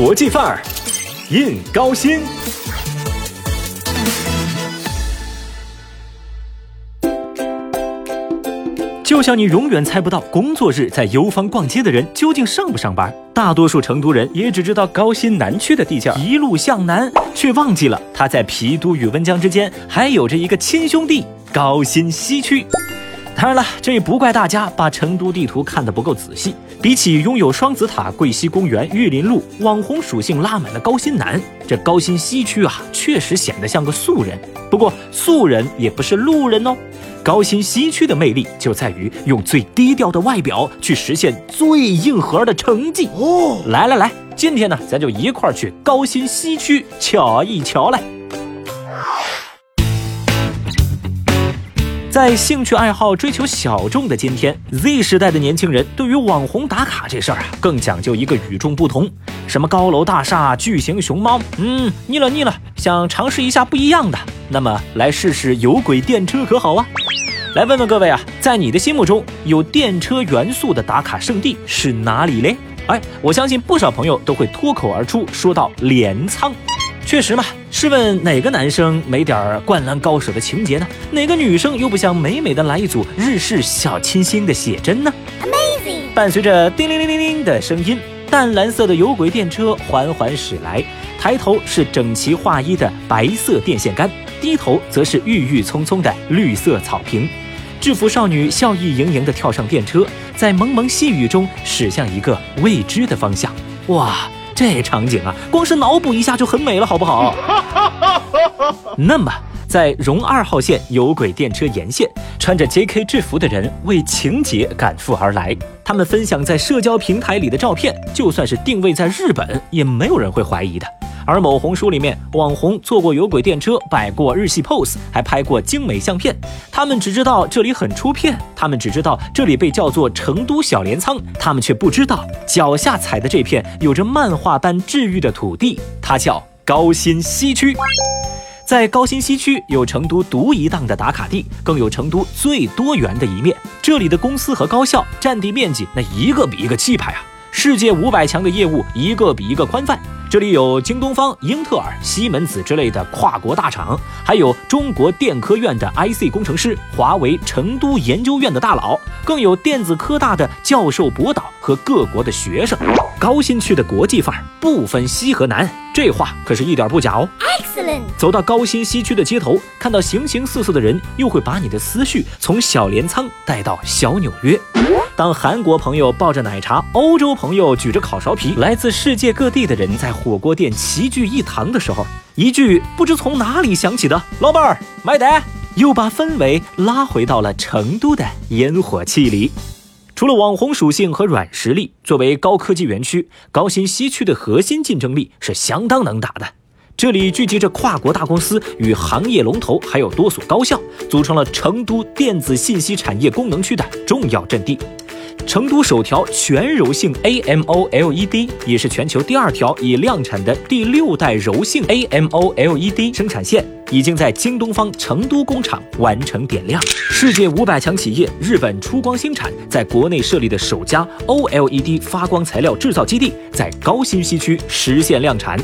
国际范儿，印高薪。就像你永远猜不到工作日在游坊逛街的人究竟上不上班，大多数成都人也只知道高新南区的地界，一路向南，却忘记了它在郫都与温江之间还有着一个亲兄弟高新西区。当然了，这也不怪大家把成都地图看得不够仔细。比起拥有双子塔、桂溪公园、玉林路网红属性拉满的高新南，这高新西区啊，确实显得像个素人。不过素人也不是路人哦。高新西区的魅力就在于用最低调的外表去实现最硬核的成绩哦！来来来，今天呢，咱就一块儿去高新西区瞧一瞧来。在兴趣爱好追求小众的今天，Z 时代的年轻人对于网红打卡这事儿啊，更讲究一个与众不同。什么高楼大厦、巨型熊猫，嗯，腻了腻了，想尝试一下不一样的，那么来试试有轨电车可好啊？来问问各位啊，在你的心目中有电车元素的打卡圣地是哪里嘞？哎，我相信不少朋友都会脱口而出说到镰仓。确实嘛，试问哪个男生没点灌篮高手的情节呢？哪个女生又不想美美的来一组日式小清新的写真呢？Amazing！伴随着叮铃铃铃铃的声音，淡蓝色的有轨电车缓缓驶来，抬头是整齐划一的白色电线杆。低头则是郁郁葱葱的绿色草坪，制服少女笑意盈盈地跳上电车，在蒙蒙细雨中驶向一个未知的方向。哇，这场景啊，光是脑补一下就很美了，好不好？那么，在蓉二号线有轨电车沿线，穿着 JK 制服的人为情节赶赴而来。他们分享在社交平台里的照片，就算是定位在日本，也没有人会怀疑的。而某红书里面，网红坐过有轨电车，摆过日系 pose，还拍过精美相片。他们只知道这里很出片，他们只知道这里被叫做成都小镰仓，他们却不知道脚下踩的这片有着漫画般治愈的土地，它叫高新西区。在高新西区有成都独一档的打卡地，更有成都最多元的一面。这里的公司和高校占地面积那一个比一个气派啊！世界五百强的业务一个比一个宽泛。这里有京东方、英特尔、西门子之类的跨国大厂，还有中国电科院的 IC 工程师、华为成都研究院的大佬，更有电子科大的教授、博导和各国的学生。高新区的国际范儿不分西和南，这话可是一点不假哦。Excellent。走到高新西区的街头，看到形形色色的人，又会把你的思绪从小镰仓带到小纽约。当韩国朋友抱着奶茶，欧洲朋友举着烤苕皮，来自世界各地的人在火锅店齐聚一堂的时候，一句不知从哪里响起的“老板儿买单”，又把氛围拉回到了成都的烟火气里。除了网红属性和软实力，作为高科技园区，高新西区的核心竞争力是相当能打的。这里聚集着跨国大公司与行业龙头，还有多所高校，组成了成都电子信息产业功能区的重要阵地。成都首条全柔性 AMOLED，也是全球第二条已量产的第六代柔性 AMOLED 生产线。已经在京东方成都工厂完成点亮，世界五百强企业日本出光星产在国内设立的首家 OLED 发光材料制造基地在高新西区实现量产，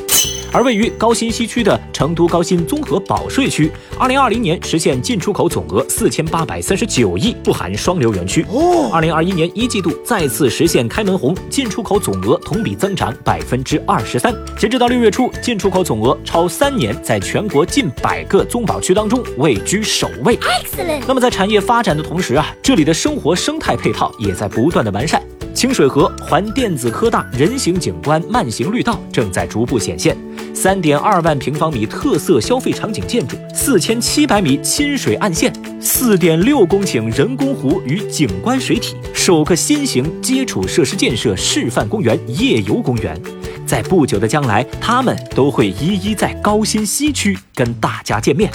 而位于高新西区的成都高新综合保税区，二零二零年实现进出口总额四千八百三十九亿，不含双流园区。哦，二零二一年一季度再次实现开门红，进出口总额同比增长百分之二十三，截止到六月初，进出口总额超三年在全国近百。个综保区当中位居首位。Excellent。那么在产业发展的同时啊，这里的生活生态配套也在不断的完善。清水河环电子科大人行景观慢行绿道正在逐步显现，三点二万平方米特色消费场景建筑，四千七百米亲水岸线，四点六公顷人工湖与景观水体，首个新型基础设施建设示范公园——夜游公园。在不久的将来，他们都会一一在高新西区跟大家见面。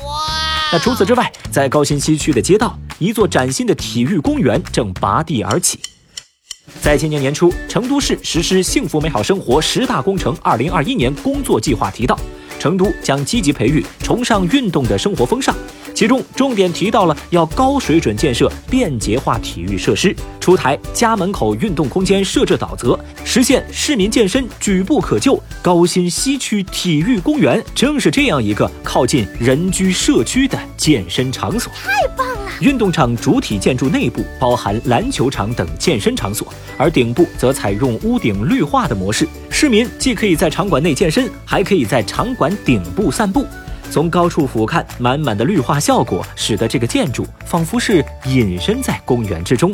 那除此之外，在高新西区的街道，一座崭新的体育公园正拔地而起。在今年年初，成都市实施“幸福美好生活十大工程 ”2021 年工作计划提到，成都将积极培育崇尚运动的生活风尚。其中重点提到了要高水准建设便捷化体育设施，出台家门口运动空间设置导则，实现市民健身举步可就。高新西区体育公园正是这样一个靠近人居社区的健身场所。太棒！运动场主体建筑内部包含篮球场等健身场所，而顶部则采用屋顶绿化的模式，市民既可以在场馆内健身，还可以在场馆顶部散步。从高处俯瞰，满满的绿化效果，使得这个建筑仿佛是隐身在公园之中。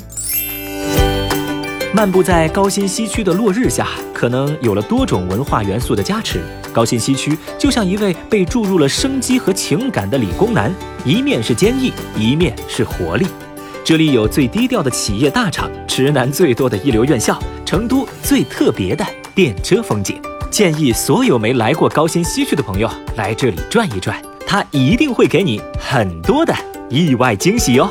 漫步在高新西区的落日下，可能有了多种文化元素的加持。高新西区就像一位被注入了生机和情感的理工男，一面是坚毅，一面是活力。这里有最低调的企业大厂，直男最多的一流院校，成都最特别的电车风景。建议所有没来过高新西区的朋友来这里转一转，它一定会给你很多的意外惊喜哦。